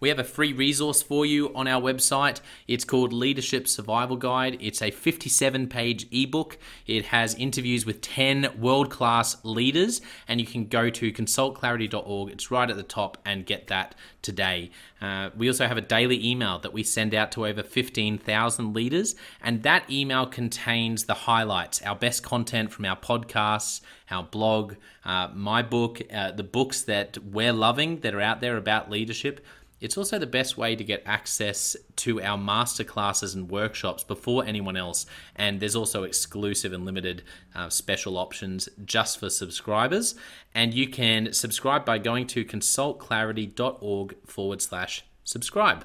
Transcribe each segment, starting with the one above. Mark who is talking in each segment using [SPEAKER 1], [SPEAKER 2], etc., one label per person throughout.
[SPEAKER 1] We have a free resource for you on our website. It's called Leadership Survival Guide. It's a 57 page ebook. It has interviews with 10 world class leaders, and you can go to consultclarity.org. It's right at the top and get that today. Uh, we also have a daily email that we send out to over 15,000 leaders, and that email contains the highlights, our best content from our podcasts, our blog, uh, my book, uh, the books that we're loving that are out there about leadership. It's also the best way to get access to our masterclasses and workshops before anyone else. And there's also exclusive and limited uh, special options just for subscribers. And you can subscribe by going to consultclarity.org forward slash subscribe.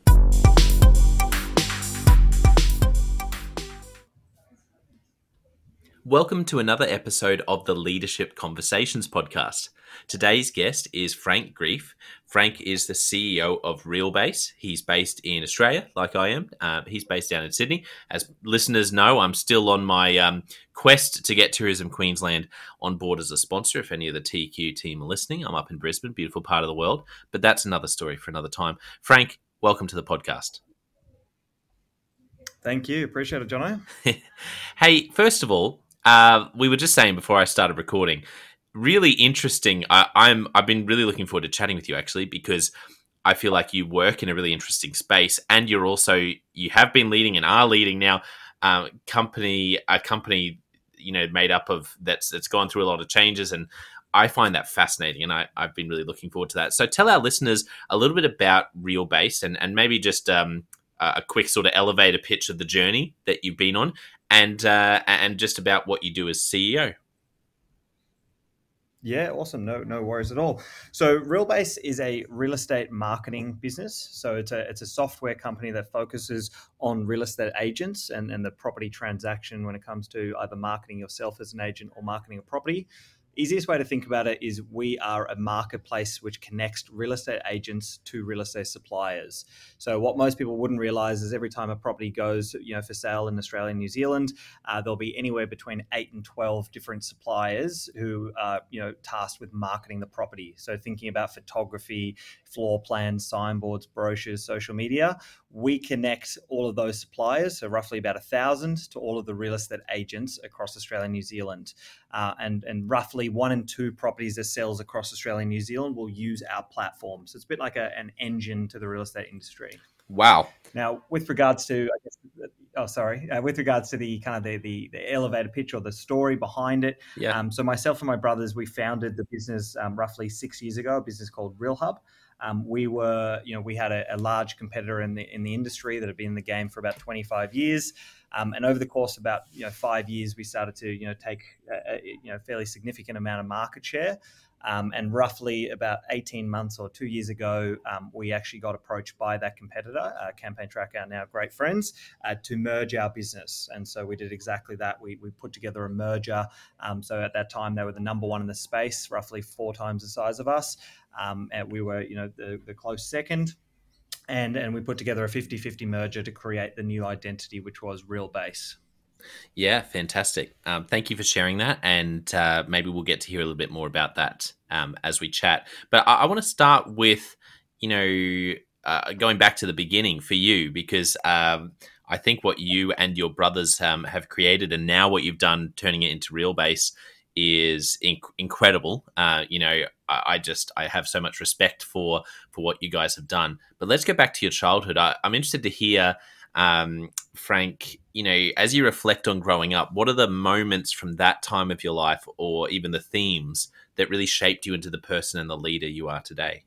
[SPEAKER 1] Welcome to another episode of the Leadership Conversations podcast. Today's guest is Frank Greeff. Frank is the CEO of Realbase. He's based in Australia, like I am. Uh, he's based down in Sydney. As listeners know, I'm still on my um, quest to get Tourism Queensland on board as a sponsor. If any of the TQ team are listening, I'm up in Brisbane, beautiful part of the world. But that's another story for another time. Frank, welcome to the podcast.
[SPEAKER 2] Thank you. Appreciate it, Jonno.
[SPEAKER 1] hey, first of all, uh, we were just saying before I started recording,
[SPEAKER 3] really interesting. I, I'm I've been really looking forward to chatting with you actually because I feel like you work in a really interesting space, and you're also you have been leading and are leading now uh, company a company you know made up of that's that's gone through a lot of changes and I find that fascinating, and I, have been really looking forward to that. So, tell our listeners a little bit about Realbase, and and maybe just um, a quick sort of elevator pitch of the journey that you've been on, and uh, and just about what you do as CEO.
[SPEAKER 2] Yeah, awesome. No, no worries at all. So, Realbase is a real estate marketing business. So, it's a it's a software company that focuses on real estate agents and, and the property transaction when it comes to either marketing yourself as an agent or marketing a property easiest way to think about it is we are a marketplace which connects real estate agents to real estate suppliers. So what most people wouldn't realize is every time a property goes, you know, for sale in Australia and New Zealand, uh, there'll be anywhere between eight and twelve different suppliers who are, you know, tasked with marketing the property. So thinking about photography, floor plans, signboards, brochures, social media, we connect all of those suppliers, so roughly about a thousand, to all of the real estate agents across Australia and New Zealand. Uh, and, and roughly one in two properties that sells across Australia and New Zealand will use our platform. So it's a bit like a, an engine to the real estate industry.
[SPEAKER 3] Wow.
[SPEAKER 2] Now, with regards to, I guess, oh, sorry, uh, with regards to the kind of the, the, the elevator pitch or the story behind it. Yeah. Um, so myself and my brothers, we founded the business um, roughly six years ago, a business called Realhub. Um, we were, you know, we had a, a, large competitor in the in the industry that had been in the game for about 25 years, um, and over the course of about you know five years, we started to you know take a, a you know fairly significant amount of market share. Um, and roughly about 18 months or two years ago, um, we actually got approached by that competitor, uh, Campaigntrack, our now great friends, uh, to merge our business. And so we did exactly that. We, we put together a merger. Um, so at that time, they were the number one in the space, roughly four times the size of us. Um, and we were, you know, the, the close second and and we put together a 50-50 merger to create the new identity which was Realbase
[SPEAKER 3] yeah, fantastic. Um, thank you for sharing that, and uh, maybe we'll get to hear a little bit more about that um, as we chat. But I, I want to start with, you know, uh, going back to the beginning for you because um, I think what you and your brothers um, have created, and now what you've done, turning it into Realbase, is inc- incredible. Uh, you know, I, I, just I have so much respect for for what you guys have done. But let's go back to your childhood. I, I'm interested to hear um, Frank, you know, as you reflect on growing up, what are the moments from that time of your life or even the themes that really shaped you into the person and the leader you are today?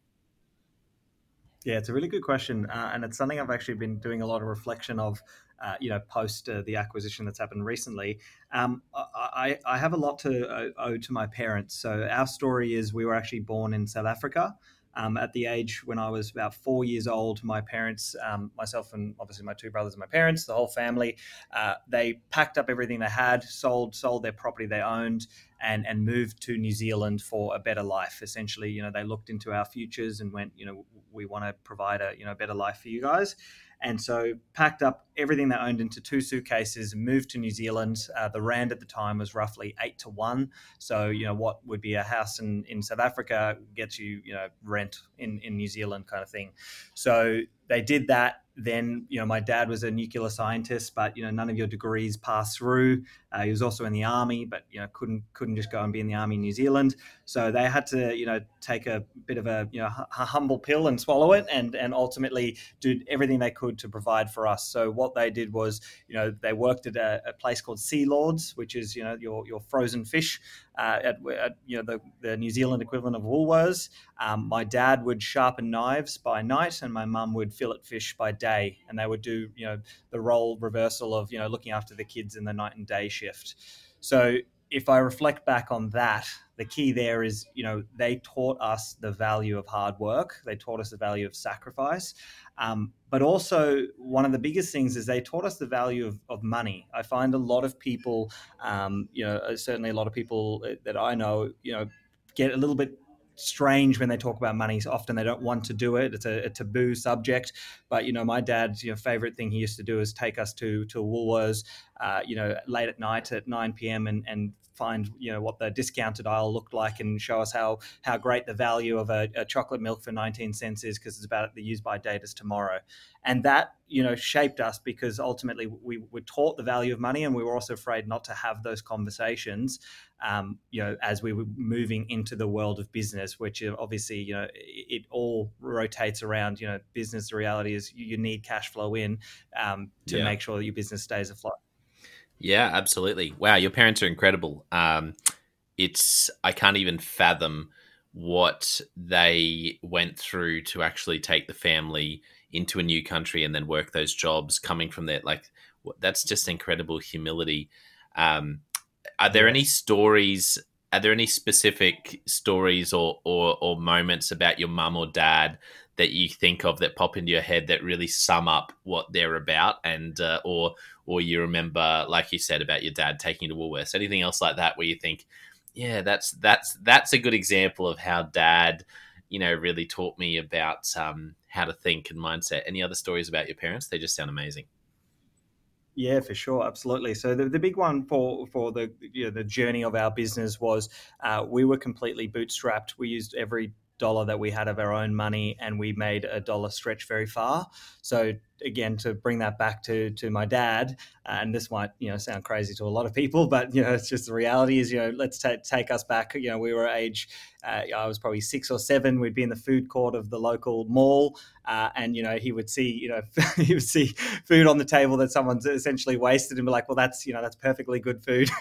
[SPEAKER 2] Yeah, it's a really good question, uh, and it's something I've actually been doing a lot of reflection of. Uh, you know, post uh, the acquisition that's happened recently, um, I, I, have a lot to uh, owe to my parents. So our story is we were actually born in South Africa, um, at the age when I was about four years old, my parents, um, myself and obviously my two brothers and my parents, the whole family, uh, they packed up everything they had, sold sold their property they owned, and and moved to New Zealand for a better life. Essentially, you know, they looked into our futures and went, you know, we want to provide a you know better life for you guys. And so packed up everything they owned into two suitcases, moved to New Zealand. Uh, the rand at the time was roughly eight to one. So you know what would be a house in, in South Africa gets you you know rent in, in New Zealand kind of thing. So they did that then you know my dad was a nuclear scientist but you know none of your degrees passed through uh, he was also in the army but you know couldn't couldn't just go and be in the army in new zealand so they had to you know take a bit of a you know humble pill and swallow it and and ultimately did everything they could to provide for us so what they did was you know they worked at a, a place called Sealords which is you know your your frozen fish uh, at, at, you know the, the New Zealand equivalent of Woolworths. Um, my dad would sharpen knives by night, and my mum would fillet fish by day, and they would do you know the role reversal of you know looking after the kids in the night and day shift. So if I reflect back on that, the key there is, you know, they taught us the value of hard work. They taught us the value of sacrifice. Um, but also, one of the biggest things is they taught us the value of, of money. I find a lot of people, um, you know, uh, certainly a lot of people that I know, you know, get a little bit strange when they talk about money. So often they don't want to do it. It's a, a, taboo subject. But you know, my dad's you know favorite thing he used to do is take us to to Woolworths uh, you know, late at night at 9 p.m. and, and find you know what the discounted aisle looked like and show us how how great the value of a, a chocolate milk for 19 cents is because it's about the use by date is tomorrow and that you know shaped us because ultimately we were taught the value of money and we were also afraid not to have those conversations um, you know as we were moving into the world of business which obviously you know it all rotates around you know business the reality is you need cash flow in um, to yeah. make sure that your business stays afloat
[SPEAKER 3] yeah, absolutely. Wow, your parents are incredible. Um, it's I can't even fathom what they went through to actually take the family into a new country and then work those jobs coming from there. Like that's just incredible humility. Um, are there any stories? Are there any specific stories or, or, or moments about your mum or dad that you think of that pop into your head that really sum up what they're about and uh, or or you remember like you said about your dad taking you to Woolworths anything else like that where you think yeah that's that's that's a good example of how dad you know really taught me about um, how to think and mindset any other stories about your parents they just sound amazing
[SPEAKER 2] yeah, for sure, absolutely. So the, the big one for for the you know, the journey of our business was uh, we were completely bootstrapped. We used every dollar that we had of our own money and we made a dollar stretch very far. So again to bring that back to to my dad. And this might you know sound crazy to a lot of people but you know it's just the reality is you know let's t- take us back. You know we were age uh, i was probably six or seven. We'd be in the food court of the local mall uh, and you know he would see you know he would see food on the table that someone's essentially wasted and be like well that's you know that's perfectly good food.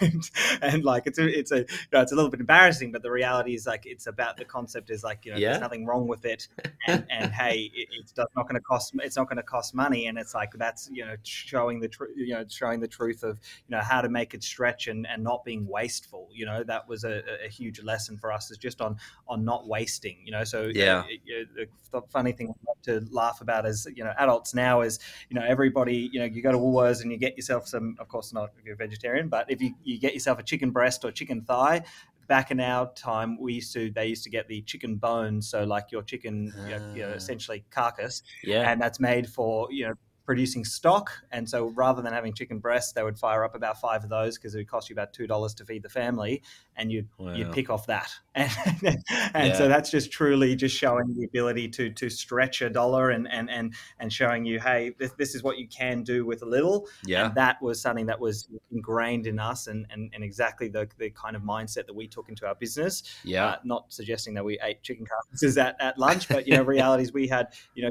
[SPEAKER 2] And like it's a it's a you know it's a little bit embarrassing but the reality is like it's about the concept is like you know yeah. there's nothing wrong with it. And, and hey it, it's not going to cost it's not going to cost money and it's like that's you know showing the truth you know showing the truth of you know how to make it stretch and, and not being wasteful you know that was a, a huge lesson for us is just on on not wasting you know? So
[SPEAKER 3] yeah.
[SPEAKER 2] uh, the funny thing to laugh about as you know adults now is you know everybody you know you go to Woolworths and you get yourself some of course not if you're vegetarian but if you, you get yourself a chicken breast or chicken thigh back in our time, we used to they used to get the chicken bones, so like your chicken, uh, you, know, you know, ah. essentially carcass,
[SPEAKER 3] yeah,
[SPEAKER 2] and that's made for you know producing stock. And so rather than having chicken breasts, they would fire up about five of those because it would cost you about two dollars to feed the family, and you'd wow. you'd pick off that. And, and yeah. so that's just truly just showing the ability to to stretch a dollar and and and and showing you, hey, this, this is what you can do with a little.
[SPEAKER 3] Yeah.
[SPEAKER 2] And that was something that was ingrained in us and and, and exactly the, the kind of mindset that we took into our business.
[SPEAKER 3] Yeah.
[SPEAKER 2] Uh, not suggesting that we ate chicken carcasses at, at lunch, but you know, realities we had, you know,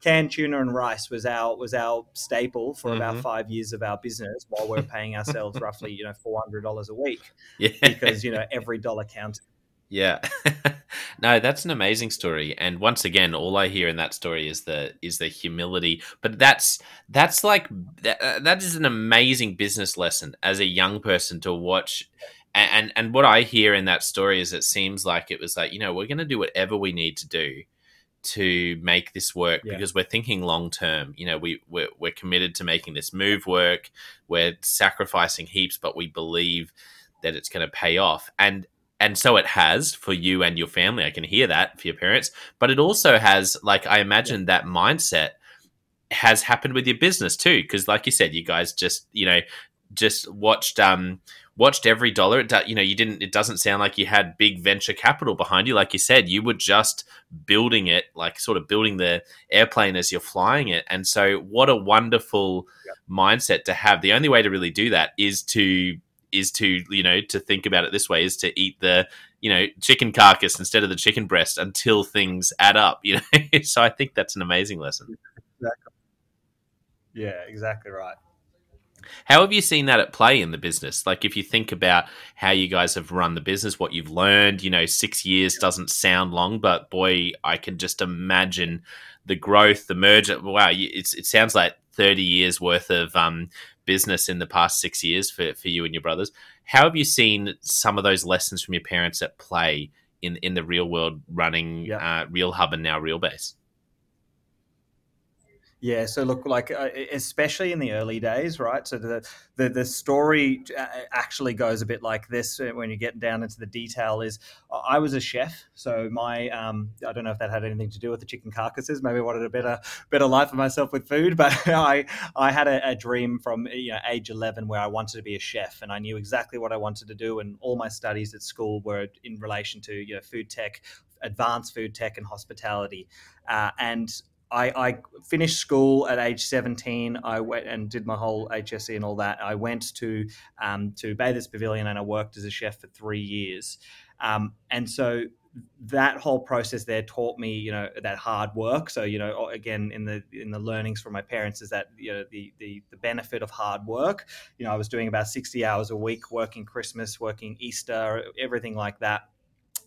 [SPEAKER 2] canned tuna and rice was our was our staple for mm-hmm. about five years of our business while we are paying ourselves roughly you know four hundred dollars a week
[SPEAKER 3] yeah.
[SPEAKER 2] because you know every dollar counted.
[SPEAKER 3] Yeah, no, that's an amazing story, and once again, all I hear in that story is the is the humility. But that's that's like that, uh, that is an amazing business lesson as a young person to watch. And, and and what I hear in that story is it seems like it was like you know we're going to do whatever we need to do to make this work yeah. because we're thinking long term. You know, we we're, we're committed to making this move work. We're sacrificing heaps, but we believe that it's going to pay off. And and so it has for you and your family. I can hear that for your parents, but it also has like I imagine yeah. that mindset has happened with your business too because like you said you guys just you know just watched um watched every dollar. It, you know, you didn't. It doesn't sound like you had big venture capital behind you. Like you said, you were just building it, like sort of building the airplane as you're flying it. And so, what a wonderful yep. mindset to have. The only way to really do that is to is to you know to think about it this way is to eat the you know chicken carcass instead of the chicken breast until things add up you know so i think that's an amazing lesson
[SPEAKER 2] exactly. yeah exactly right
[SPEAKER 3] how have you seen that at play in the business? Like, if you think about how you guys have run the business, what you've learned, you know, six years doesn't sound long, but boy, I can just imagine the growth, the merger. Wow, it's, it sounds like 30 years worth of um, business in the past six years for, for you and your brothers. How have you seen some of those lessons from your parents at play in, in the real world running yeah. uh, Realhub and now Realbase?
[SPEAKER 2] Yeah, so look, like uh, especially in the early days, right? So the, the the story uh, actually goes a bit like this uh, when you get down into the detail. Is I was a chef, so my um, I don't know if that had anything to do with the chicken carcasses. Maybe I wanted a better better life for myself with food, but I I had a, a dream from you know age eleven where I wanted to be a chef, and I knew exactly what I wanted to do, and all my studies at school were in relation to you know food tech, advanced food tech, and hospitality, uh, and I, I, finished school at age 17. I went and did my whole HSC and all that. I went to um, to Bathers' Pavilion and I worked as a chef for three years. Um, and so that whole process there taught me, you know, that hard work. So, you know, again, in the in the learnings from my parents is that you know the the the benefit of hard work. You know, I was doing about 60 hours a week, working Christmas, working Easter, everything like that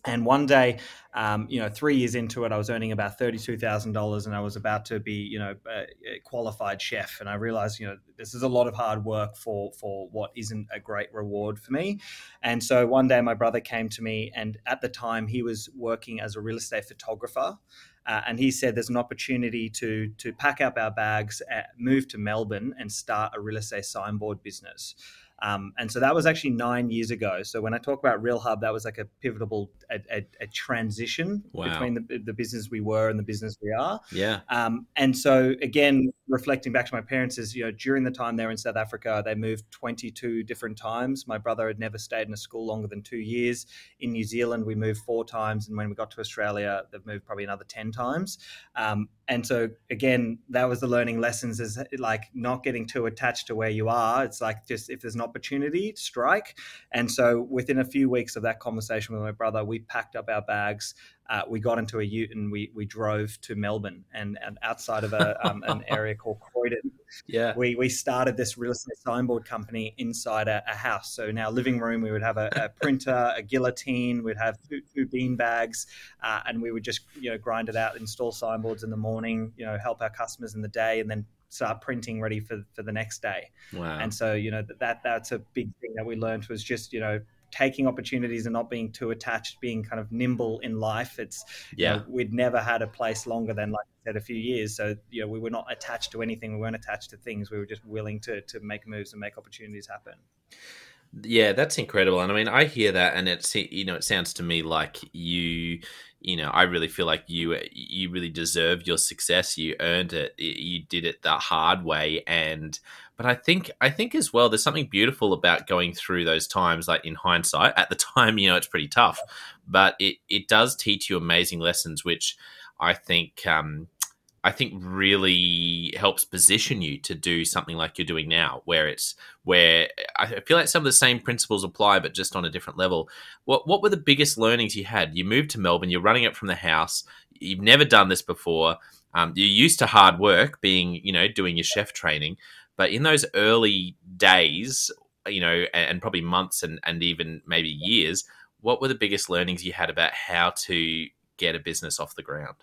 [SPEAKER 2] and one day, um, you know, three years into it, I was earning about thirty-two thousand dollars, and I was about to be, you know, a, qualified chef. And I realized, you know, this is a lot of hard work for for what isn't a great reward for me. And so one day, my brother came to me, and at the time, he was working as a real estate photographer. Uh, and he said there's an opportunity to to pack up our bags, uh, move to Melbourne, and start a real estate signboard business. Um, and so that was actually nine years ago. So when I talk about Realhub, that was like a pivotal a, a, a transition wow. between the, the business we were and the business we are.
[SPEAKER 3] Yeah.
[SPEAKER 2] Um, and so again, reflecting back to my parents is, you know, during the time they were in South Africa, they moved 22 different times. My brother had never stayed in a school longer than two years. In New Zealand, we moved four times. And when we got to Australia, they've moved probably another 10 times. Um, and so again, that was the learning lessons is like not getting too attached to where you are. It's like just if there's an opportunity, strike. And so within a few weeks of that conversation with my brother, we packed up our bags uh, we got into a ute and we, we drove to Melbourne and, and outside of a, um, an area called Croydon.
[SPEAKER 3] Yeah.
[SPEAKER 2] We, we started this real estate signboard company inside a, a house. So in our living room, we would have a, a printer, a guillotine, we'd have two, two bean bags, uh, and we would just, you know, grind it out, install signboards in the morning, you know, help our customers in the day and then start printing ready for, for the next day.
[SPEAKER 3] Wow.
[SPEAKER 2] And so, you know, that that's a big thing that we learned was just, you know, taking opportunities and not being too attached, being kind of nimble in life. It's
[SPEAKER 3] yeah,
[SPEAKER 2] you know, we'd never had a place longer than like I said a few years, so you know we were not attached to anything. We weren't attached to things. We were just willing to to make moves and make opportunities happen.
[SPEAKER 3] Yeah, that's incredible. And I mean, I hear that, and it's you know, it sounds to me like you, you know, I really feel like you you really deserve your success. You earned it. You did it the hard way, and but I think I think as well, there's something beautiful about going through those times. Like in hindsight, at the time, you know, it's pretty tough, but it it does teach you amazing lessons, which I think um, I think really helps position you to do something like you're doing now, where it's where I feel like some of the same principles apply, but just on a different level. What what were the biggest learnings you had? You moved to Melbourne, you're running it from the house. You've never done this before. Um, you're used to hard work, being you know doing your chef training. But in those early days, you know, and, and probably months and, and even maybe years, what were the biggest learnings you had about how to get a business off the ground?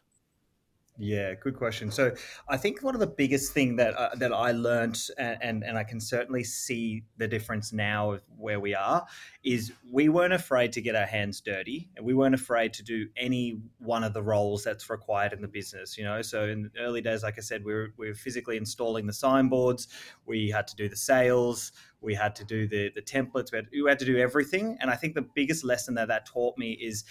[SPEAKER 2] Yeah, good question. So I think one of the biggest thing that uh, that I learned, and, and, and I can certainly see the difference now of where we are, is we weren't afraid to get our hands dirty, and we weren't afraid to do any one of the roles that's required in the business. You know, so in the early days, like I said, we were, we were physically installing the signboards, we had to do the sales, we had to do the the templates, we had, we had to do everything. And I think the biggest lesson that that taught me is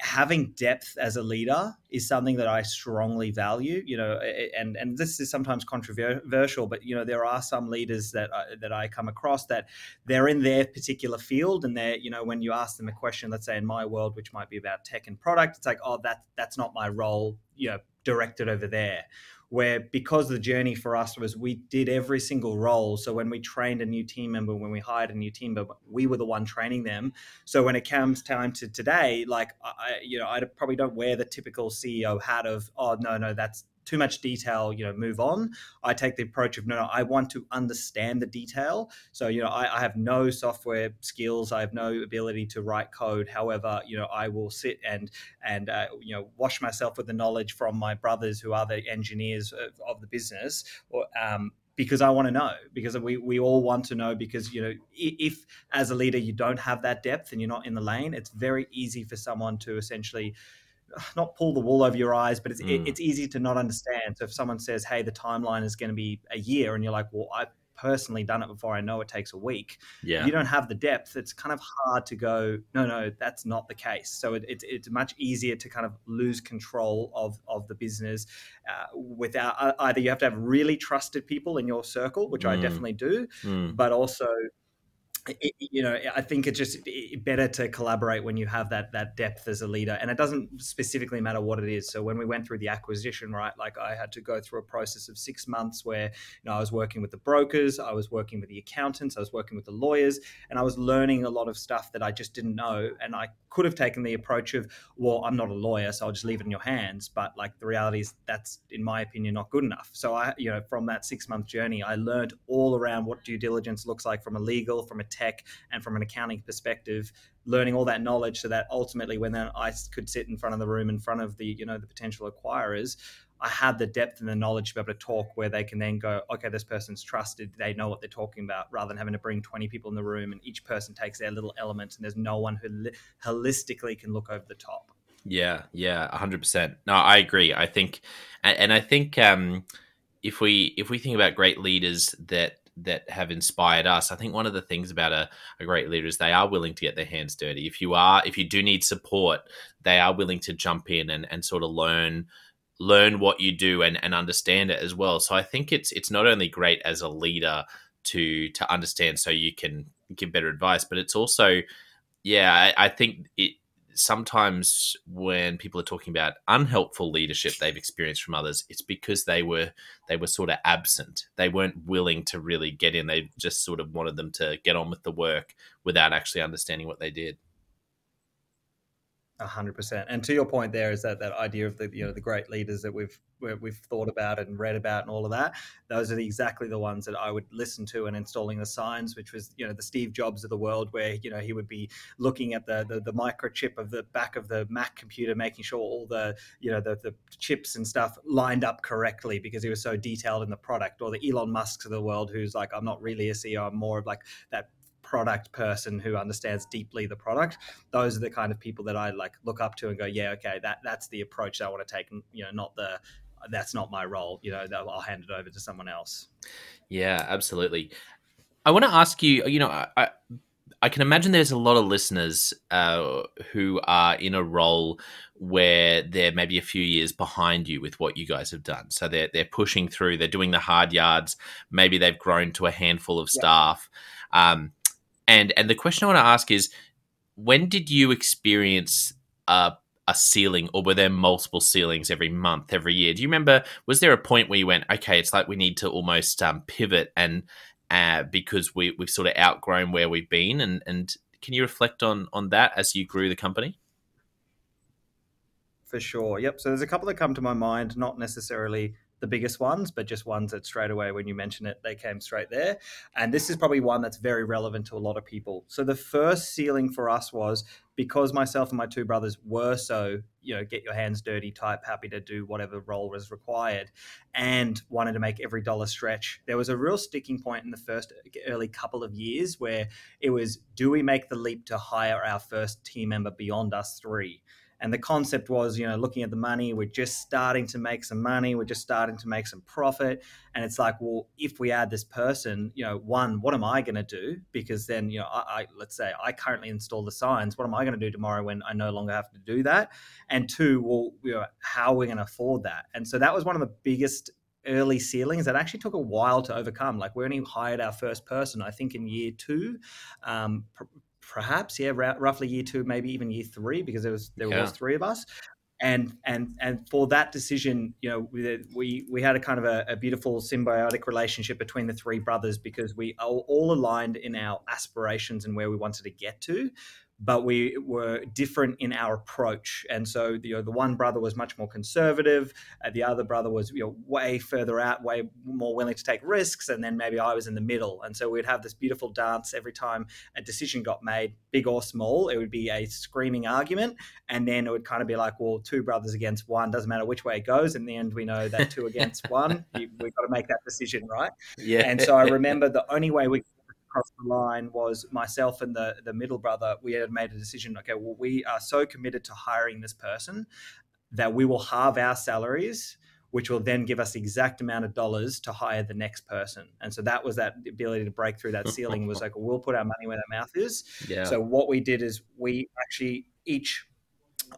[SPEAKER 2] having depth as a leader is something that I strongly value. You know, and and this is sometimes controversial, but you know, there are some leaders that I, that I come across that they're in their particular field, and they're you know, when you ask them a question, let's say in my world, which might be about tech and product, it's like, oh, that that's not my role. You know, directed over there where because the journey for us was we did every single role. So when we trained a new team member, when we hired a new team member, we were the one training them. So when it comes time to today, like I, you know, I probably don't wear the typical CEO hat of, oh no, no, that's too much detail, you know, move on. I take the approach of no, no, I want to understand the detail. So, you know, I, I have no software skills. I have no ability to write code. However, you know, I will sit and and uh, you know wash myself with the knowledge from my brothers who are the engineers of, of the business, or um, because I want to know because we, we all want to know because you know if as a leader you don't have that depth and you're not in the lane it's very easy for someone to essentially not pull the wool over your eyes, but it's mm. it, it's easy to not understand. So if someone says, "Hey, the timeline is going to be a year," and you're like, "Well, I personally done it before. I know it takes a week.
[SPEAKER 3] Yeah.
[SPEAKER 2] You don't have the depth. It's kind of hard to go, no, no, that's not the case. So it, it, it's much easier to kind of lose control of, of the business uh, without uh, either you have to have really trusted people in your circle, which mm. I definitely do,
[SPEAKER 3] mm.
[SPEAKER 2] but also it, you know, I think it's just better to collaborate when you have that that depth as a leader, and it doesn't specifically matter what it is. So when we went through the acquisition, right, like I had to go through a process of six months where you know I was working with the brokers, I was working with the accountants, I was working with the lawyers, and I was learning a lot of stuff that I just didn't know, and I could have taken the approach of, well, I'm not a lawyer, so I'll just leave it in your hands. But like the reality is, that's in my opinion not good enough. So I, you know, from that six month journey, I learned all around what due diligence looks like from a legal, from a tech, and from an accounting perspective. Learning all that knowledge, so that ultimately, when then I could sit in front of the room, in front of the you know the potential acquirers, I had the depth and the knowledge to be able to talk where they can then go, okay, this person's trusted. They know what they're talking about rather than having to bring 20 people in the room and each person takes their little elements and there's no one who li- holistically can look over the top.
[SPEAKER 3] Yeah, yeah, 100%. No, I agree. I think, and, and I think um, if we if we think about great leaders that that have inspired us. I think one of the things about a, a, great leader is they are willing to get their hands dirty. If you are, if you do need support, they are willing to jump in and, and sort of learn learn what you do and, and understand it as well. So I think it's it's not only great as a leader to to understand so you can give better advice, but it's also yeah, I, I think it sometimes when people are talking about unhelpful leadership they've experienced from others it's because they were they were sort of absent. They weren't willing to really get in. They just sort of wanted them to get on with the work without actually understanding what they did
[SPEAKER 2] hundred percent. And to your point, there is that that idea of the you know the great leaders that we've we've thought about and read about and all of that. Those are exactly the ones that I would listen to and installing the signs, which was you know the Steve Jobs of the world, where you know he would be looking at the the, the microchip of the back of the Mac computer, making sure all the you know the the chips and stuff lined up correctly because he was so detailed in the product. Or the Elon Musk's of the world, who's like, I'm not really a CEO, I'm more of like that product person who understands deeply the product those are the kind of people that i like look up to and go yeah okay that that's the approach that i want to take you know not the that's not my role you know i'll hand it over to someone else
[SPEAKER 3] yeah absolutely i want to ask you you know i I can imagine there's a lot of listeners uh, who are in a role where they're maybe a few years behind you with what you guys have done. So they're they're pushing through, they're doing the hard yards. Maybe they've grown to a handful of staff. Um, and and the question I want to ask is, when did you experience a a ceiling, or were there multiple ceilings every month, every year? Do you remember? Was there a point where you went, okay, it's like we need to almost um, pivot and uh, because we we've sort of outgrown where we've been, and and can you reflect on on that as you grew the company?
[SPEAKER 2] For sure. Yep. So there's a couple that come to my mind, not necessarily the biggest ones, but just ones that straight away, when you mention it, they came straight there. And this is probably one that's very relevant to a lot of people. So the first ceiling for us was because myself and my two brothers were so, you know, get your hands dirty type, happy to do whatever role was required, and wanted to make every dollar stretch. There was a real sticking point in the first early couple of years where it was do we make the leap to hire our first team member beyond us three? And the concept was, you know, looking at the money, we're just starting to make some money, we're just starting to make some profit. And it's like, well, if we add this person, you know, one, what am I going to do? Because then, you know, I, I, let's say I currently install the signs. What am I going to do tomorrow when I no longer have to do that? And two, well, you know, how are we going to afford that? And so that was one of the biggest early ceilings that actually took a while to overcome. Like we only hired our first person, I think, in year two. Um, perhaps yeah roughly year two maybe even year three because there was there yeah. was three of us and and and for that decision you know we we had a kind of a, a, beautiful symbiotic relationship between the three brothers because we all, all aligned in our aspirations and where we wanted to get to but we were different in our approach. And so, you know, the one brother was much more conservative, uh, the other brother was you know way further out, way more willing to take risks, and then maybe I was in the middle. And so we'd have this beautiful dance every time a decision got made, big or small. It would be a screaming argument, and then it would kind of be like, well, two brothers against one doesn't matter which way it goes. In the end, we know that two against one, we've got to make that decision, right?
[SPEAKER 3] Yeah.
[SPEAKER 2] And so I remember the only way we across the line was myself and the the middle brother. We had made a decision. Okay, well, we are so committed to hiring this person that we will halve our salaries which will then give us the exact amount of dollars to hire the next person. And so that was that ability to break through that ceiling was like, we'll put our money where our mouth is. Yeah. So what we did is we actually each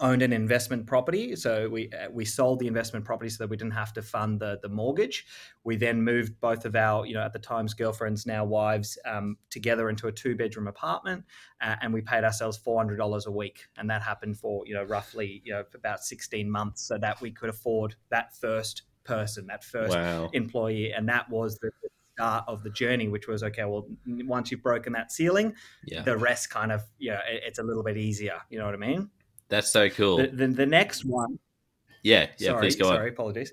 [SPEAKER 2] owned an investment property. So we uh, we sold the investment property so that we didn't have to fund the the mortgage. We then moved both of our you know at the times girlfriends now wives um, together into a two bedroom apartment, uh, and we paid ourselves four hundred dollars a week, and that happened for you know roughly you know about sixteen months, so that we could afford that first person, that first wow. employee, and that was the start of the journey, which was okay. Well, once you've broken that ceiling, yeah. the rest kind of you know it, it's a little bit easier. You know what I mean?
[SPEAKER 3] That's so cool.
[SPEAKER 2] The, the, the next one.
[SPEAKER 3] Yeah, yeah. Sorry, please go
[SPEAKER 2] sorry, on. apologies.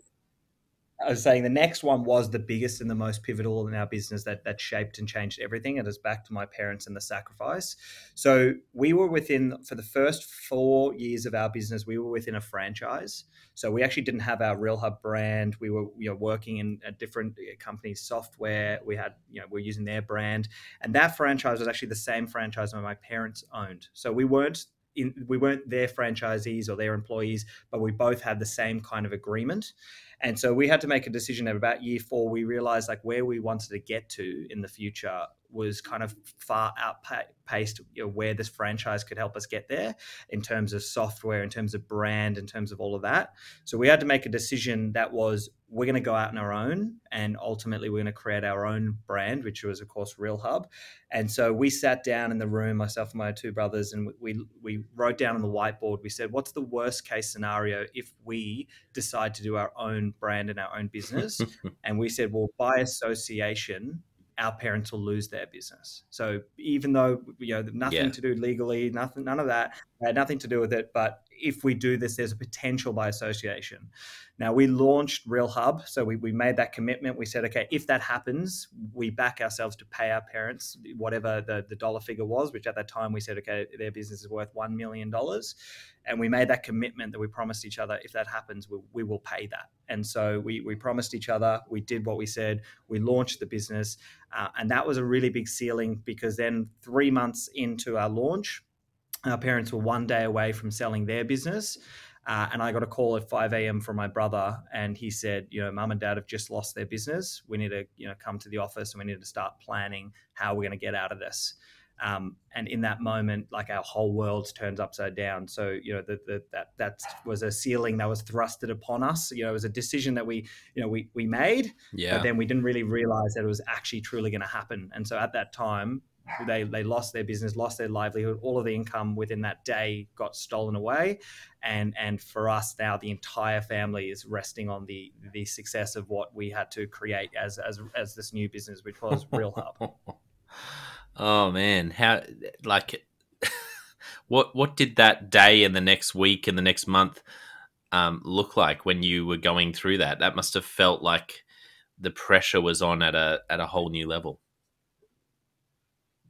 [SPEAKER 2] I was saying the next one was the biggest and the most pivotal in our business that that shaped and changed everything. And It is back to my parents and the sacrifice. So we were within for the first four years of our business, we were within a franchise. So we actually didn't have our Realhub brand. We were you know working in a different uh, company's software. We had you know we are using their brand, and that franchise was actually the same franchise that my parents owned. So we weren't in, we weren't their franchisees or their employees, but we both had the same kind of agreement. And so we had to make a decision about year four. We realized like where we wanted to get to in the future was kind of far outpaced you know, where this franchise could help us get there in terms of software, in terms of brand, in terms of all of that. So we had to make a decision that was we're going to go out on our own and ultimately we're going to create our own brand, which was of course Realhub. And so we sat down in the room, myself and my two brothers, and we we wrote down on the whiteboard. We said, "What's the worst case scenario if we decide to do our own brand and our own business?" and we said, "Well, by association, our parents will lose their business. So even though you know nothing yeah. to do legally, nothing, none of that had nothing to do with it. But if we do this, there's a potential by association. Now we launched Realhub, so we, we made that commitment. We said, okay, if that happens, we back ourselves to pay our parents whatever the, the dollar figure was, which at that time we said, okay, their business is worth one million dollars, and we made that commitment that we promised each other, if that happens, we, we will pay that. And so we we promised each other, we did what we said, we launched the business, uh, and that was a really big ceiling because then three months into our launch, our parents were one day away from selling their business. Uh, and I got a call at 5 a.m. from my brother, and he said, "You know, mum and dad have just lost their business. We need to, you know, come to the office and we need to start planning how we're going to get out of this." Um, and in that moment, like our whole world turns upside down. So you know the, the, that that was a ceiling that was thrusted upon us. You know, it was a decision that we you know we we made, yeah. but then we didn't really realize that it was actually truly going to happen. And so at that time, they they lost their business, lost their livelihood. All of the income within that day got stolen away, and and for us now, the entire family is resting on the the success of what we had to create as as as this new business, which was Realhub.
[SPEAKER 3] oh man, how like what what did that day and the next week and the next month um, look like when you were going through that? That must have felt like the pressure was on at a at a whole new level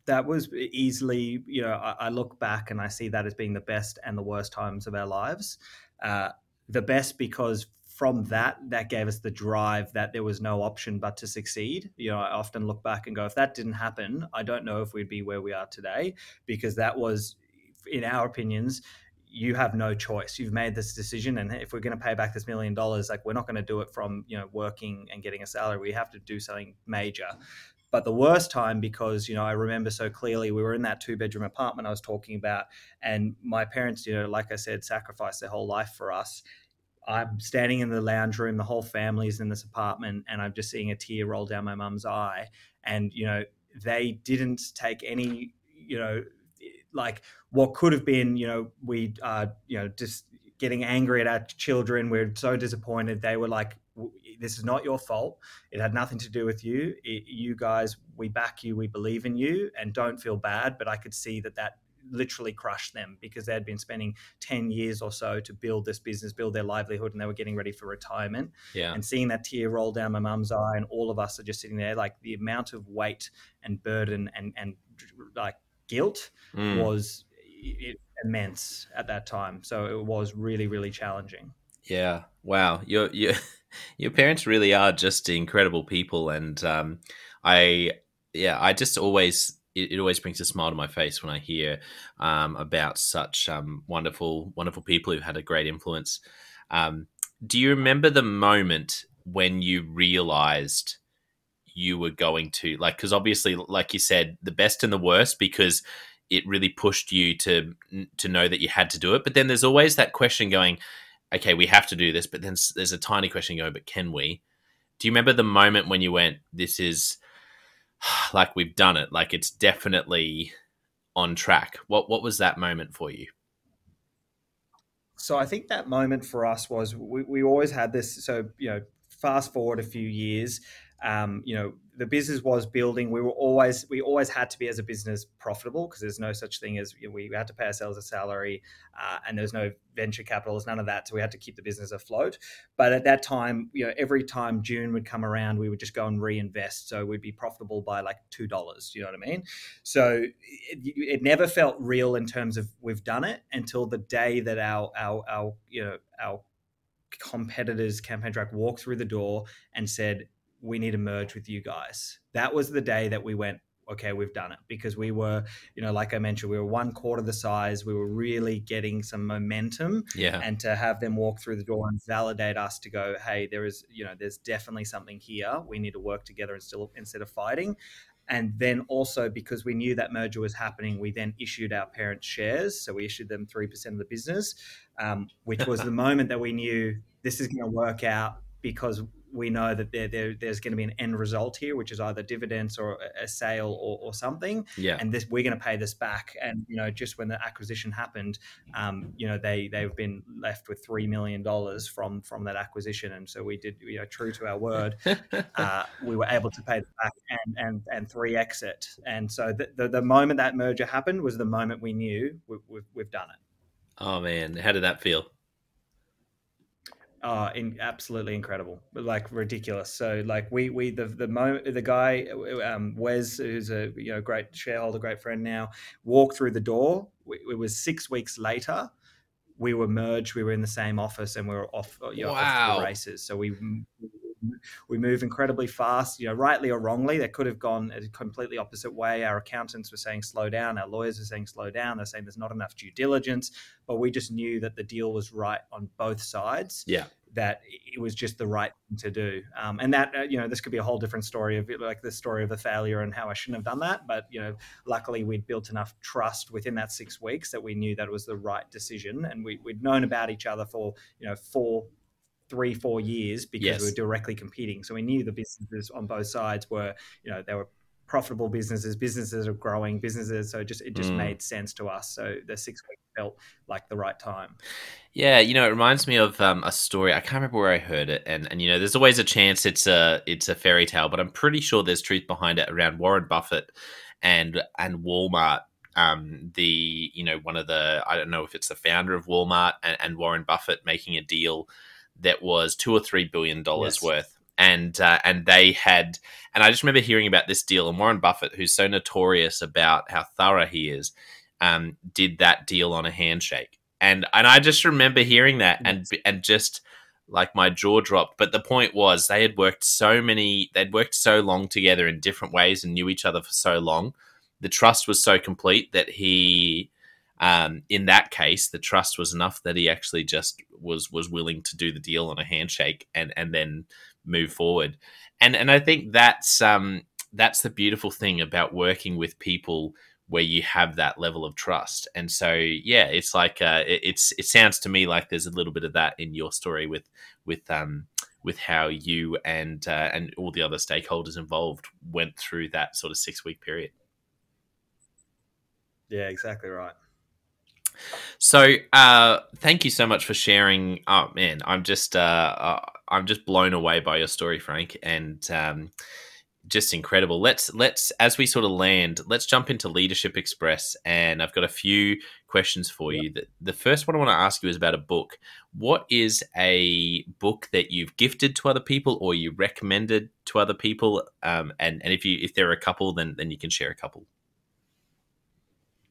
[SPEAKER 2] that was easily, you know, I, I, look back and I see that as being the best and the worst times of our lives. Uh, the best because from that, that gave us the drive that there was no option but to succeed. You know, I often look back and go, if that didn't happen, I don't know if we'd be where we are today because that was, in our opinions, you have no choice. You've made this decision, and if we're going to pay back this million dollars, like we're not going to do it from you know working and getting a salary. We have to do something major. But the worst time, because you know, I remember so clearly, we were in that two bedroom apartment I was talking about, and my parents, you know, like I said, sacrificed their whole life for us. I'm standing in the lounge room, the whole family's in this apartment, and I'm just seeing a tear roll down my mum's eye. And you know, they didn't take any, you know, like what could have been, you know, we, uh, you know, just getting angry at our children. We're so disappointed. They were like, this is not your fault. It had nothing to do with you. It, you guys, we back you, we believe in you, and don't feel bad. But I could see that that literally crushed them because they had been spending 10 years or so to build this business, build their livelihood, and they were getting ready for retirement.
[SPEAKER 3] Yeah.
[SPEAKER 2] And seeing that tear roll down my mum's eye, and all of us are just sitting there, like the amount of weight and burden and, and like guilt mm. was immense at that time. So it was really, really challenging.
[SPEAKER 3] Yeah. Wow. Your your your parents really are just incredible people, and um, I yeah, I just always it, it, always brings a smile to my face when I hear um, about such um, wonderful, wonderful people who've had a great influence. Um, do you remember the moment when you realized you were going to like? Because obviously, like you said, the best and the worst, because it really pushed you to to know that you had to do it. But then there's always that question going, okay, we have to do this. But then there's a tiny question going, but can we? Do you remember the moment when you went, this is like we've done it, like it's definitely on track. What what was that moment for you?
[SPEAKER 2] So I think that moment for us was we, we always had this. So you know, fast forward a few years, um, you know, the business was building. We were always we always had to be as a business profitable because there's no such thing as you know, we had to pay ourselves a salary, uh, and there's no venture capital, there's none of that. So we had to keep the business afloat. But at that time, you know, every time June would come around, we would just go and reinvest. So we'd be profitable by like two dollars. You know what I mean? So it, it never felt real in terms of we've done it until the day that our our our you know our competitors Campaigntrack walked through the door and said we need to merge with you guys. That was the day that we went, okay, we've done it because we were, you know, like I mentioned, we were one quarter the size. We were really getting some momentum.
[SPEAKER 3] Yeah.
[SPEAKER 2] And to have them walk through the door and validate us to go, hey, there is, you know, there's definitely something here. We need to work together instead of, instead of fighting. And then also because we knew that merger was happening, we then issued our parents shares. So we issued them 3% of the business, um, which was the moment that we knew this is going to work out because we know that there, there, there's going to be an end result here, which is either dividends or a sale or, or something.
[SPEAKER 3] Yeah.
[SPEAKER 2] And this we're going to pay this back. And you know, just when the acquisition happened, um, you know, they they've been left with three million dollars from from that acquisition. And so we did, you know, true to our word, uh, we were able to pay back and and and three exit. And so the, the, the moment that merger happened was the moment we knew we, we've, we've done it.
[SPEAKER 3] Oh man, how did that feel?
[SPEAKER 2] Uh in absolutely incredible like ridiculous. So like we we the the moment the guy um wes who's a you know great shareholder great friend now walked through the door. It was six weeks later we were merged we were in the same office and we were off you know, wow. off the races. So we we move incredibly fast. You know, rightly or wrongly, that could have gone a completely opposite way. Our accountants were saying slow down. Our lawyers were saying slow down. They're saying there's not enough due diligence. But we just knew that the deal was right on both sides.
[SPEAKER 3] Yeah
[SPEAKER 2] that it was just the right thing to do. Um, and that, uh, you know, this could be a whole different story of like the story of the failure and how I shouldn't have done that. But, you know, luckily we'd built enough trust within that six weeks that we knew that it was the right decision. And we, would known about each other for, you know, four, three, four years because yes. we were directly competing. So we knew the businesses on both sides were, you know, they were profitable businesses, businesses are growing businesses. So it just it just mm. made sense to us. So the six weeks felt like the right time.
[SPEAKER 3] Yeah, you know, it reminds me of um, a story. I can't remember where I heard it, and and you know, there's always a chance it's a it's a fairy tale, but I'm pretty sure there's truth behind it around Warren Buffett and and Walmart. Um, the you know one of the I don't know if it's the founder of Walmart and, and Warren Buffett making a deal that was two or three billion dollars yes. worth and uh, and they had and I just remember hearing about this deal and Warren Buffett, who's so notorious about how thorough he is, um, did that deal on a handshake, and and I just remember hearing that and and just like my jaw dropped. But the point was they had worked so many, they'd worked so long together in different ways and knew each other for so long. The trust was so complete that he um, in that case, the trust was enough that he actually just was was willing to do the deal on a handshake and and then move forward. And and I think that's um, that's the beautiful thing about working with people where you have that level of trust. And so yeah, it's like uh, it, it's it sounds to me like there's a little bit of that in your story with with um, with how you and uh, and all the other stakeholders involved went through that sort of six week period.
[SPEAKER 2] Yeah, exactly right.
[SPEAKER 3] So, uh, thank you so much for sharing. Oh man, I'm just uh, uh, I'm just blown away by your story, Frank, and um, just incredible. Let's let's as we sort of land, let's jump into Leadership Express, and I've got a few questions for you. The, the first one I want to ask you is about a book. What is a book that you've gifted to other people, or you recommended to other people? Um, and and if you if there are a couple, then then you can share a couple.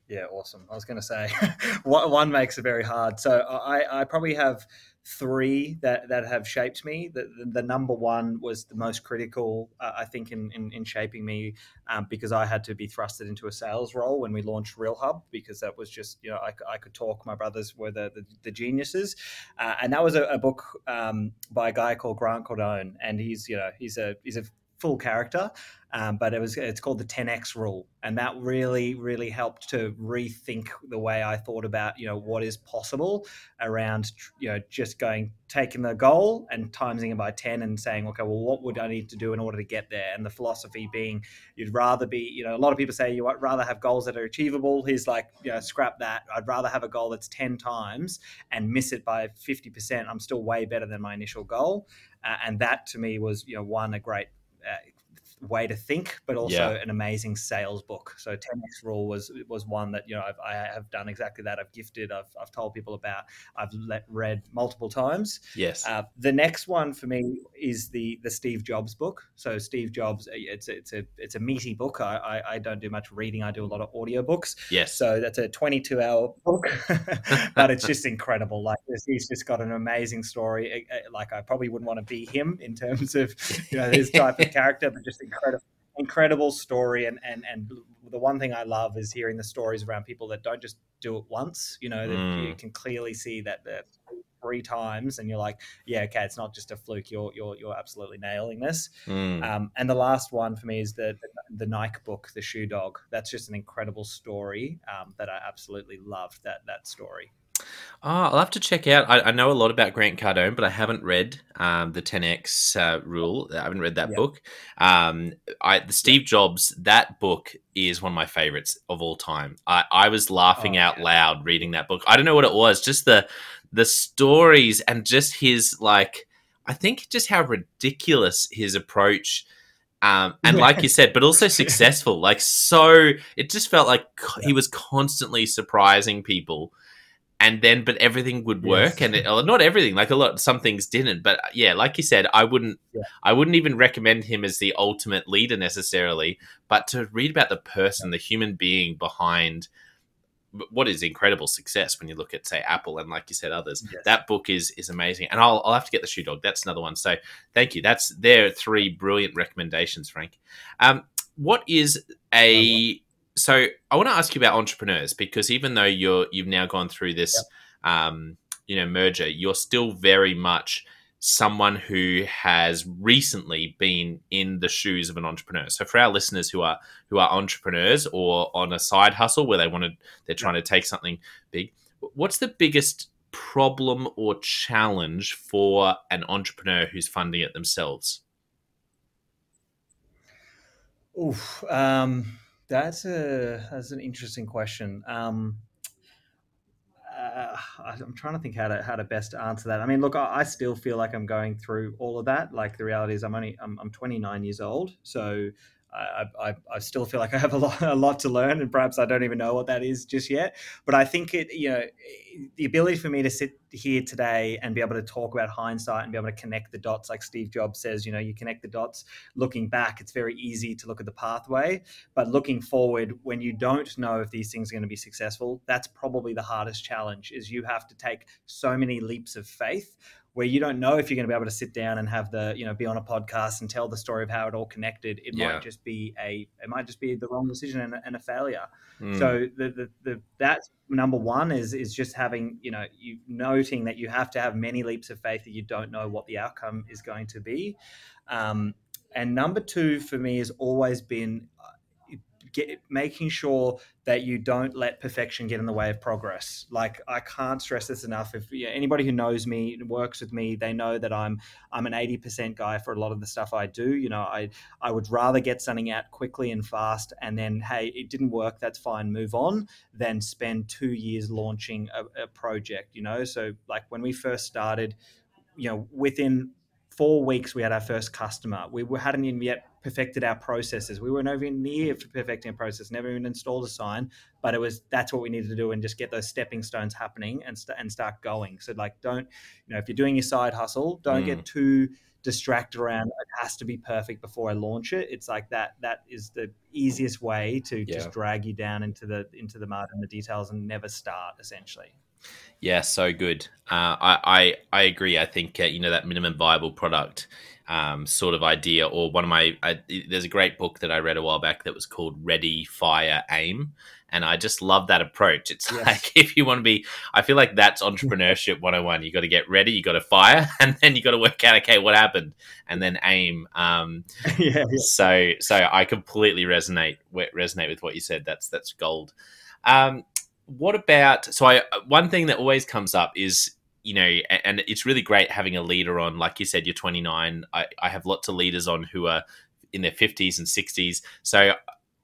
[SPEAKER 2] Yeah, awesome. I was going to say one makes it very hard. So I, I probably have three that, that have shaped me. The, the, the number one was the most critical, uh, I think, in, in, in shaping me um, because I had to be thrusted into a sales role when we launched Realhub because that was just, you know, I, I could talk. My brothers were the, the, the geniuses. Uh, and that was a, a book um, by a guy called Grant Cardone. And he's, you know, he's a, he's a full character, um, but it was it's called the 10x rule, and that really really helped to rethink the way I thought about you know what is possible around you know just going taking the goal and timesing it by 10 and saying okay well what would I need to do in order to get there? And the philosophy being you'd rather be you know a lot of people say you would rather have goals that are achievable. He's like you know scrap that. I'd rather have a goal that's 10 times and miss it by 50% I'm still way better than my initial goal. Uh, and that to me was you know one a great uh, way to think, but also yeah. an amazing sales book. So 10x rule was was one that you know I've, I have done exactly that. I've gifted. I've, I've told people about. I've let, read multiple times.
[SPEAKER 3] Yes. Uh,
[SPEAKER 2] the next one for me is the the Steve Jobs book. So Steve Jobs, uh, it's a, it's a it's a meaty book. I, I, I don't do much reading. I do a lot of audio books.
[SPEAKER 3] Yes.
[SPEAKER 2] So that's a 22 hour book, but it's just incredible. Like he's just got an amazing story. Like I probably wouldn't want to be him in terms of you know his type of character, but just incredible incredible story and and and the one thing I love is hearing the stories around people that don't just do it once. You know, mm. you can clearly see that the three times, and you're like, yeah, okay, it's not just a fluke. You're you're you're absolutely nailing this. Mm. Um, and the last one for me is the, the, the Nike book, The Shoe Dog. That's just an incredible story um, that I absolutely loved That that story.
[SPEAKER 3] Oh, I'll have to check out. I, I, know a lot about Grant Cardone, but I haven't read um, the 10x uh, rule. I haven't read that book. Um, I, the Steve Jobs, that book is one of my favorites of all time. I, I was laughing oh, out yeah. loud reading that book. I don't know what it was, just the the stories and just his like. I think just how ridiculous his approach. Um, and like you said, but also successful. Like so, it just felt like he was constantly surprising people and then but everything would work yes. and it, not everything like a lot some things didn't but uh, yeah like you said i wouldn't yeah. i wouldn't even recommend him as the ultimate leader necessarily but to read about the person the human being behind what is incredible success when you look at say apple and like you said others yes. that book is is amazing and I'll, I'll have to get the shoe dog that's another one so thank you that's there three brilliant recommendations frank um what is a so I want to ask you about entrepreneurs because even though you're you've now gone through this, um, you know, merger, you're still very much someone who has recently been in the shoes of an entrepreneur. So for our listeners who are who are entrepreneurs or on a side hustle where they want to they're trying to take something big, what's the biggest problem or challenge for an entrepreneur who's funding it themselves?
[SPEAKER 2] Oof, um, that's a that's an interesting question. Um, uh, I'm trying to think how to how to best answer that. I mean, look, I, I, still feel like I'm going through all of that. Like the reality is, I'm only I'm, I'm 29 years old, so I, I, I, still feel like I have a lot, a lot to learn, and perhaps I don't even know what that is just yet. But I think it, you know, the ability for me to sit here today and be able to talk about hindsight and be able to connect the dots, like Steve Jobs says, you know, you connect the dots. Looking back, it's very easy to look at the pathway, but looking forward, when you don't know if these things are going to be successful, that's probably the hardest challenge. Is you have to take so many leaps of faith where you don't know if you're going to be able to sit down and have the you know be on a podcast and tell the story of how it all connected it yeah. might just be a it might just be the wrong decision and, and a failure mm. so the, the the that's number one is is just having you know you noting that you have to have many leaps of faith that you don't know what the outcome is going to be um, and number two for me has always been get, making sure that you don't let perfection get in the way of progress. Like I can't stress this enough. If anybody who knows me works with me, they know that I'm I'm an eighty percent guy for a lot of the stuff I do. You know, I I would rather get something out quickly and fast, and then hey, it didn't work, that's fine, move on, than spend two years launching a, a project. You know, so like when we first started, you know, within four weeks we had our first customer. We hadn't even yet perfected our processes. We were nowhere near perfecting a process, never even installed a sign, but it was that's what we needed to do and just get those stepping stones happening and st- and start going. So like, don't you know if you're doing your side hustle, don't mm. get too distracted around it has to be perfect before I launch it. It's like that that is the easiest way to yeah. just drag you down into the into the mud and the details and never start essentially.
[SPEAKER 3] Yeah, so good. Uh, I, I I agree. I think uh, you know that minimum viable product um, sort of idea, or one of my. I, there's a great book that I read a while back that was called Ready, Fire, Aim, and I just love that approach. It's yes. like if you want to be, I feel like that's entrepreneurship 101. You got to get ready, you got to fire, and then you got to work out, okay, what happened, and then aim. Um, yeah, yeah, So, so I completely resonate resonate with what you said. That's that's gold. Um, what about? So, I one thing that always comes up is you know, and it's really great having a leader on. Like you said, you're 29. I, I have lots of leaders on who are in their 50s and 60s. So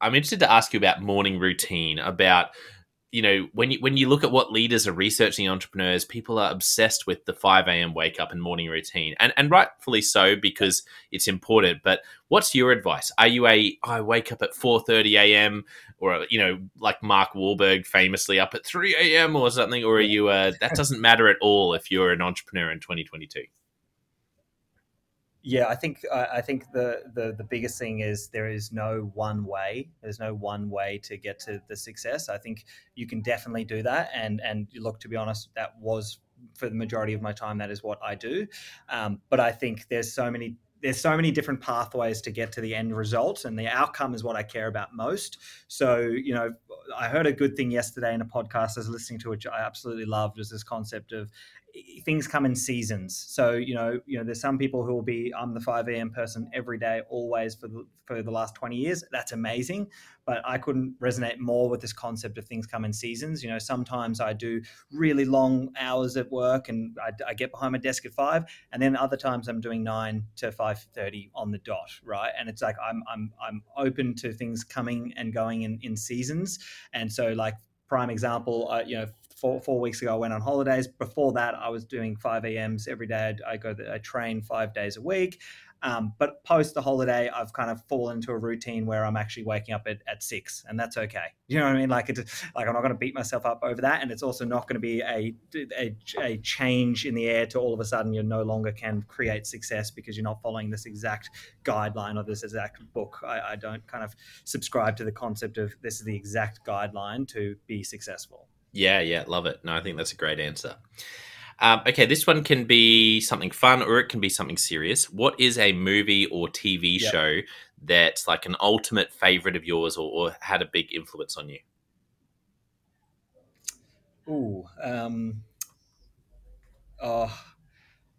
[SPEAKER 3] I'm interested to ask you about morning routine, about you know when you when you look at what leaders are researching entrepreneurs people are obsessed with the 5 a.m wake up and morning routine. And and rightfully so because it's important. But what's your advice? Are you a i wake up at 4.30 a.m or you know like mark Wahlberg famously up at 3 a.m or something? Or are you a that doesn't matter at all if you're an entrepreneur in 2022
[SPEAKER 2] yeah, I think I think the, the the biggest thing is there is no one way. There's no one way to get to the success. I think you can definitely do that, and and look to be honest, that was for the majority of my time that is what I do. Um, but I think there's so many there's so many different pathways to get to the end result and the outcome is what i care about most so you know i heard a good thing yesterday in a podcast i was listening to which i absolutely loved was this concept of things come in seasons. So you know, you know, there's some people who will be I'm the 5 a.m. person every day, always for the for the last 20 years. That's amazing, but I couldn't resonate more with this concept of things come in seasons. You know, sometimes I do really long hours at work and I, I get behind my desk at five, and then other times I'm doing nine to 5:30 on the dot, right? And it's like I'm I'm I'm open to things coming and going in in seasons, and so like prime example, uh, you know, four, four weeks ago, I went on holidays. Before that, I was doing 5 a.m.s every day. I go, I train five days a week. Um, but post the holiday, I've kind of fallen into a routine where I'm actually waking up at, at six, and that's okay. You know what I mean? Like, it, like I'm not going to beat myself up over that, and it's also not going to be a, a, a change in the air to all of a sudden you no longer can create success because you're not following this exact guideline or this exact book. I, I don't kind of subscribe to the concept of this is the exact guideline to be successful.
[SPEAKER 3] Yeah, yeah, love it. No, I think that's a great answer. Um, okay, this one can be something fun or it can be something serious. What is a movie or TV yep. show that's like an ultimate favorite of yours or, or had a big influence on you?
[SPEAKER 2] Ooh, um, oh,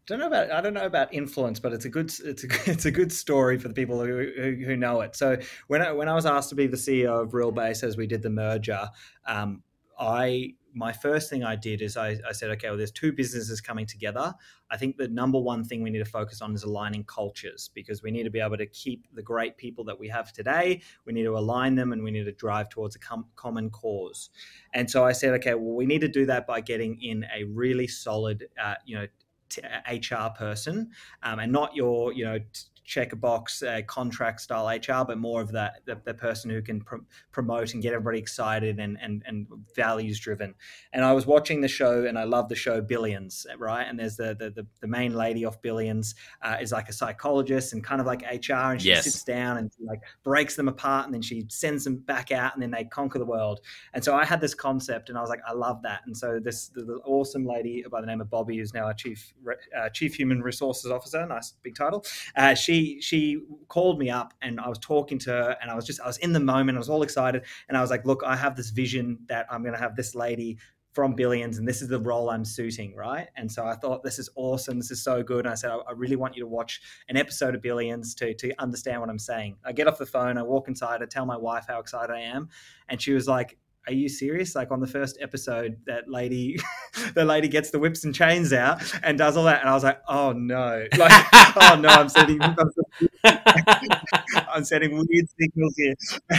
[SPEAKER 2] don't know about I don't know about influence, but it's a good it's a it's a good story for the people who, who, who know it. So when I, when I was asked to be the CEO of Realbase as we did the merger, um, I my first thing I did is I, I, said, okay, well, there's two businesses coming together. I think the number one thing we need to focus on is aligning cultures because we need to be able to keep the great people that we have today. We need to align them and we need to drive towards a com- common cause. And so I said, okay, well, we need to do that by getting in a really solid, uh, you know, t- HR person um, and not your, you know, t- check a box uh, contract style HR, but more of that the, the person who can pr- promote and get everybody excited and, and and values driven. And I was watching the show, and I love the show Billions, right? And there's the the, the, the main lady of Billions uh, is like a psychologist and kind of like HR, and she yes. sits down and like breaks them apart, and then she sends them back out, and then they conquer the world. And so I had this concept, and I was like, I love that. And so this the, the awesome lady by the name of Bobby, who's now our chief uh, chief human resources officer, nice big title. Uh, she she she called me up and I was talking to her and I was just I was in the moment. I was all excited and I was like, look, I have this vision that I'm going to have this lady from Billions and this is the role I'm suiting, right? And so I thought this is awesome. This is so good. And I said, I really want you to watch an episode of Billions to to understand what I'm saying. I get off the phone, I walk inside, I tell my wife how excited I am, and she was like are you serious? Like on the first episode, that lady, the lady gets the whips and chains out and does all that. And I was like, oh no, like, oh no, I'm sending, I'm, sending weird signals here.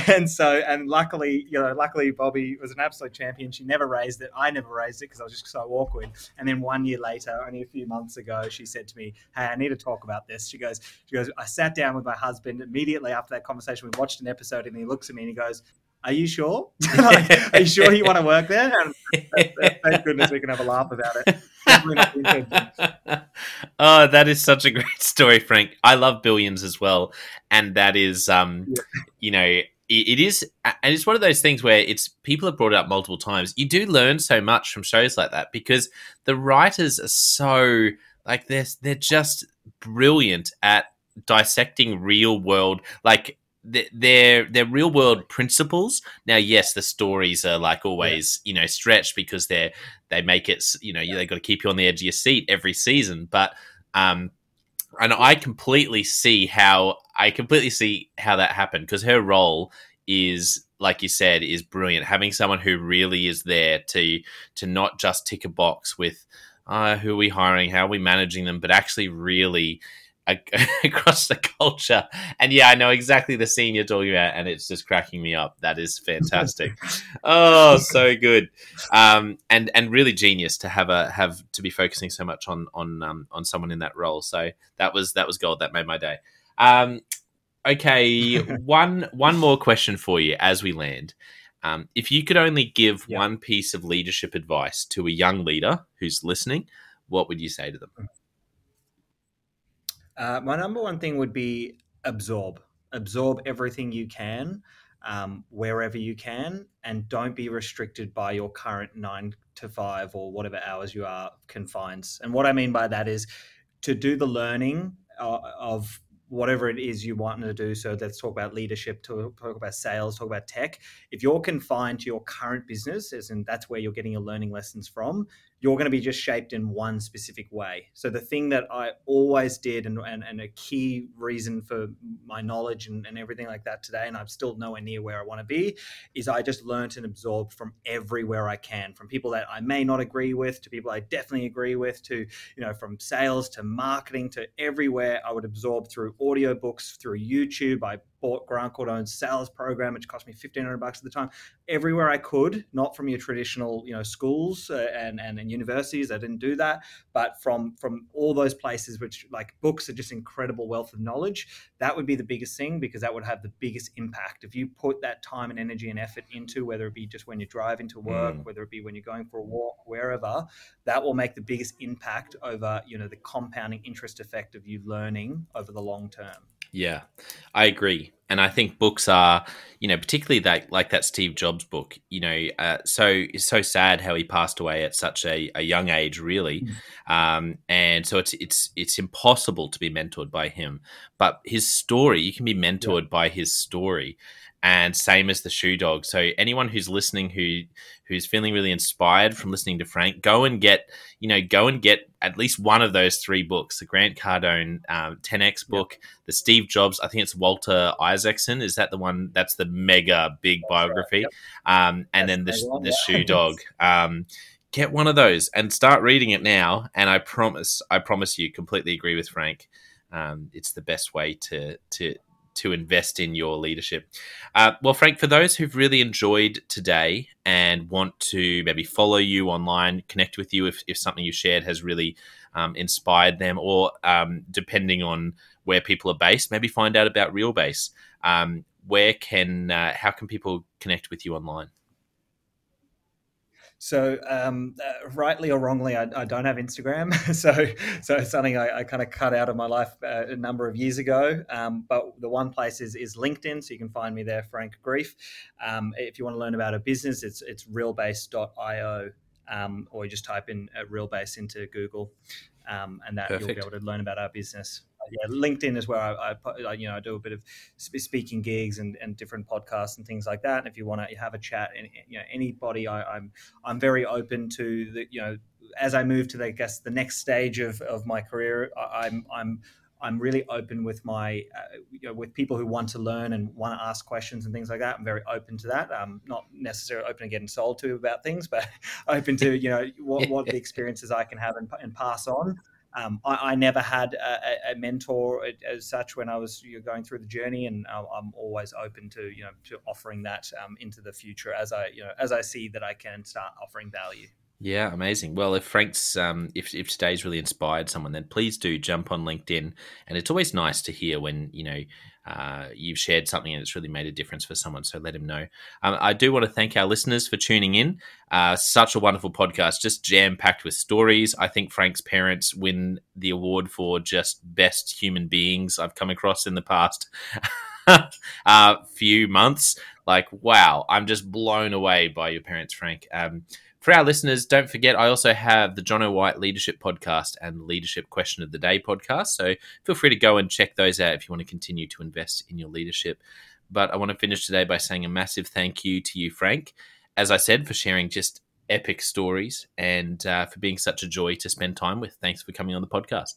[SPEAKER 2] And so, and luckily, you know, luckily Bobby was an absolute champion. She never raised it. I never raised it because I was just so awkward. And then one year later, only a few months ago, she said to me, hey, I need to talk about this. She goes, she goes, I sat down with my husband immediately after that conversation. We watched an episode and he looks at me and he goes, are you sure? like, are you sure you want to work there? And thank goodness we can have a laugh about it.
[SPEAKER 3] oh, that is such a great story, Frank. I love Billions as well, and that is, um, yeah. you know, it, it is, and it's one of those things where it's people have brought it up multiple times. You do learn so much from shows like that because the writers are so like they're they're just brilliant at dissecting real world like they're they're real world principles. Now, yes, the stories are like always, yeah. you know, stretched because they're they make it, you know, yeah. they got to keep you on the edge of your seat every season. But um, and I completely see how I completely see how that happened because her role is like you said is brilliant having someone who really is there to to not just tick a box with uh, who are we hiring how are we managing them but actually really across the culture. And yeah, I know exactly the scene you're talking about, and it's just cracking me up. That is fantastic. oh, so good, um, and and really genius to have a have to be focusing so much on on um, on someone in that role. So that was that was gold. That made my day. Um, okay, one one more question for you as we land. Um, if you could only give yep. one piece of leadership advice to a young leader who's listening, what would you say to them?
[SPEAKER 2] Uh, my number one thing would be absorb. Absorb everything you can, um, wherever you can, and don't be restricted by your current nine to five or whatever hours you are confined. And what I mean by that is to do the learning uh, of whatever it is you want to do. So let's talk about leadership, talk, talk about sales, talk about tech. If you're confined to your current business, in that's where you're getting your learning lessons from, you're going to be just shaped in one specific way. So the thing that I always did and, and, and a key reason for my knowledge and, and everything like that today, and I'm still nowhere near where I want to be, is I just learned and absorbed from everywhere I can, from people that I may not agree with to people I definitely agree with to, you know, from sales to marketing to everywhere I would absorb through audiobooks, through YouTube. I bought Grant Cardone's sales program, which cost me fifteen hundred bucks at the time. Everywhere I could, not from your traditional, you know, schools uh, and, and and universities. I didn't do that, but from from all those places, which like books are just incredible wealth of knowledge. That would be the biggest thing because that would have the biggest impact if you put that time and energy and effort into whether it be just when you're driving to work, mm. whether it be when you're going for a walk, wherever. That will make the biggest impact over you know the compounding interest effect of you learning over the long term.
[SPEAKER 3] Yeah, I agree, and I think books are, you know, particularly that like that Steve Jobs book. You know, uh, so it's so sad how he passed away at such a, a young age, really, mm. um, and so it's it's it's impossible to be mentored by him. But his story, you can be mentored yeah. by his story, and same as the shoe dog. So anyone who's listening who who's feeling really inspired from listening to frank go and get you know go and get at least one of those three books the grant cardone um, 10x book the steve jobs i think it's walter isaacson. Is that the one that's the mega big that's biography? right. yep. um, and that's then the, the shoe dog. Um, get one of those and start reading it now. And i promise i promise you completely agree with frank. Um, it's the best way to to to invest in your leadership. Uh, well, Frank, for those who've really enjoyed today and want to maybe follow you online, connect with you if, if something you shared has really um, inspired them, or um, depending on where people are based, maybe find out about RealBase. Um, where can uh, how can people connect with you online?
[SPEAKER 2] So, um, uh, rightly or wrongly, I, I, don't have Instagram. so, so it's something I, I kind of cut out of my life uh, a number of years ago. Um, but the one place is, is LinkedIn, so you can find me there, Frank Greeff. Um, if you want to learn about a business, it's it's realbase.io, um, or you just type in uh, realbase into Google, um, and that Perfect. you'll be able to learn about our business yeah, LinkedIn is where I, I, you know I do a bit of speaking gigs and, and different podcasts and things like that. And if you want to have a chat, and you know anybody, I, I'm I'm very open to the you know as I move to the, I guess the next stage of, of my career, I'm I'm I'm really open with my uh, you know, with people who want to learn and want to ask questions and things like that. I'm very open to that. I'm not necessarily open to getting sold to about things, but open to you know what, what the experiences I can have and, and pass on. Um, I, I, never had a, a, mentor as such when I was you know, going through the journey, and I'm always open to you know to offering that um, into the future as I you know as I see that I can start offering value.
[SPEAKER 1] Yeah, amazing. Well, if Frank's um, if if today's really inspired someone, then please do jump on LinkedIn. And it's always nice to hear when you know uh, you've shared something and it's really made a difference for someone. So let him know. Um, I do want to thank our listeners for tuning in. Uh, such a wonderful podcast, just jam packed with stories. I think Frank's parents win the award for just best human beings I've come across in the past. uh, few months. Like, wow, I'm just blown away by your parents, Frank. Um, for our listeners, don't forget, I also have the Jonno White Leadership Podcast and Leadership Question of the Day podcast. So feel free to go and check those out if you want to continue to invest in your leadership. But I want to finish today by saying a massive thank you to you, Frank. As I said, for sharing just epic stories and uh, for being such a joy to spend time with. Thanks for coming on the podcast.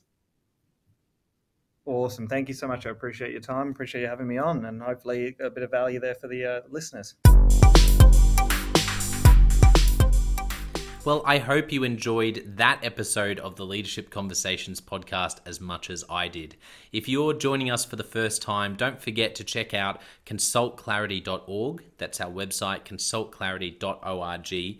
[SPEAKER 2] Awesome. Thank you so much. I appreciate your time. Appreciate you having me on, and hopefully a bit of value there for the uh, listeners.
[SPEAKER 1] Well, I hope you enjoyed that episode of the Leadership Conversations podcast as much as I did. If you're joining us for the first time, don't forget to check out consultclarity.org. That's our website, consultclarity.org.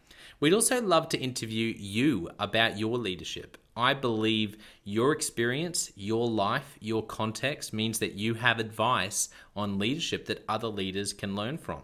[SPEAKER 1] We'd also love to interview you about your leadership. I believe your experience, your life, your context means that you have advice on leadership that other leaders can learn from.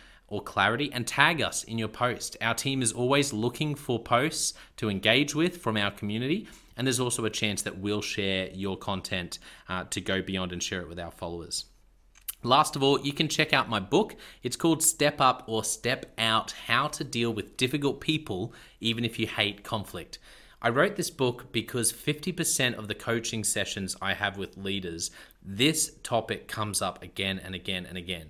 [SPEAKER 1] or Clarity, and tag us in your post. Our team is always looking for posts to engage with from our community. And there's also a chance that we'll share your content uh, to go beyond and share it with our followers. Last of all, you can check out my book. It's called Step Up or Step Out How to Deal with Difficult People, even if you hate conflict. I wrote this book because 50% of the coaching sessions I have with leaders, this topic comes up again and again and again.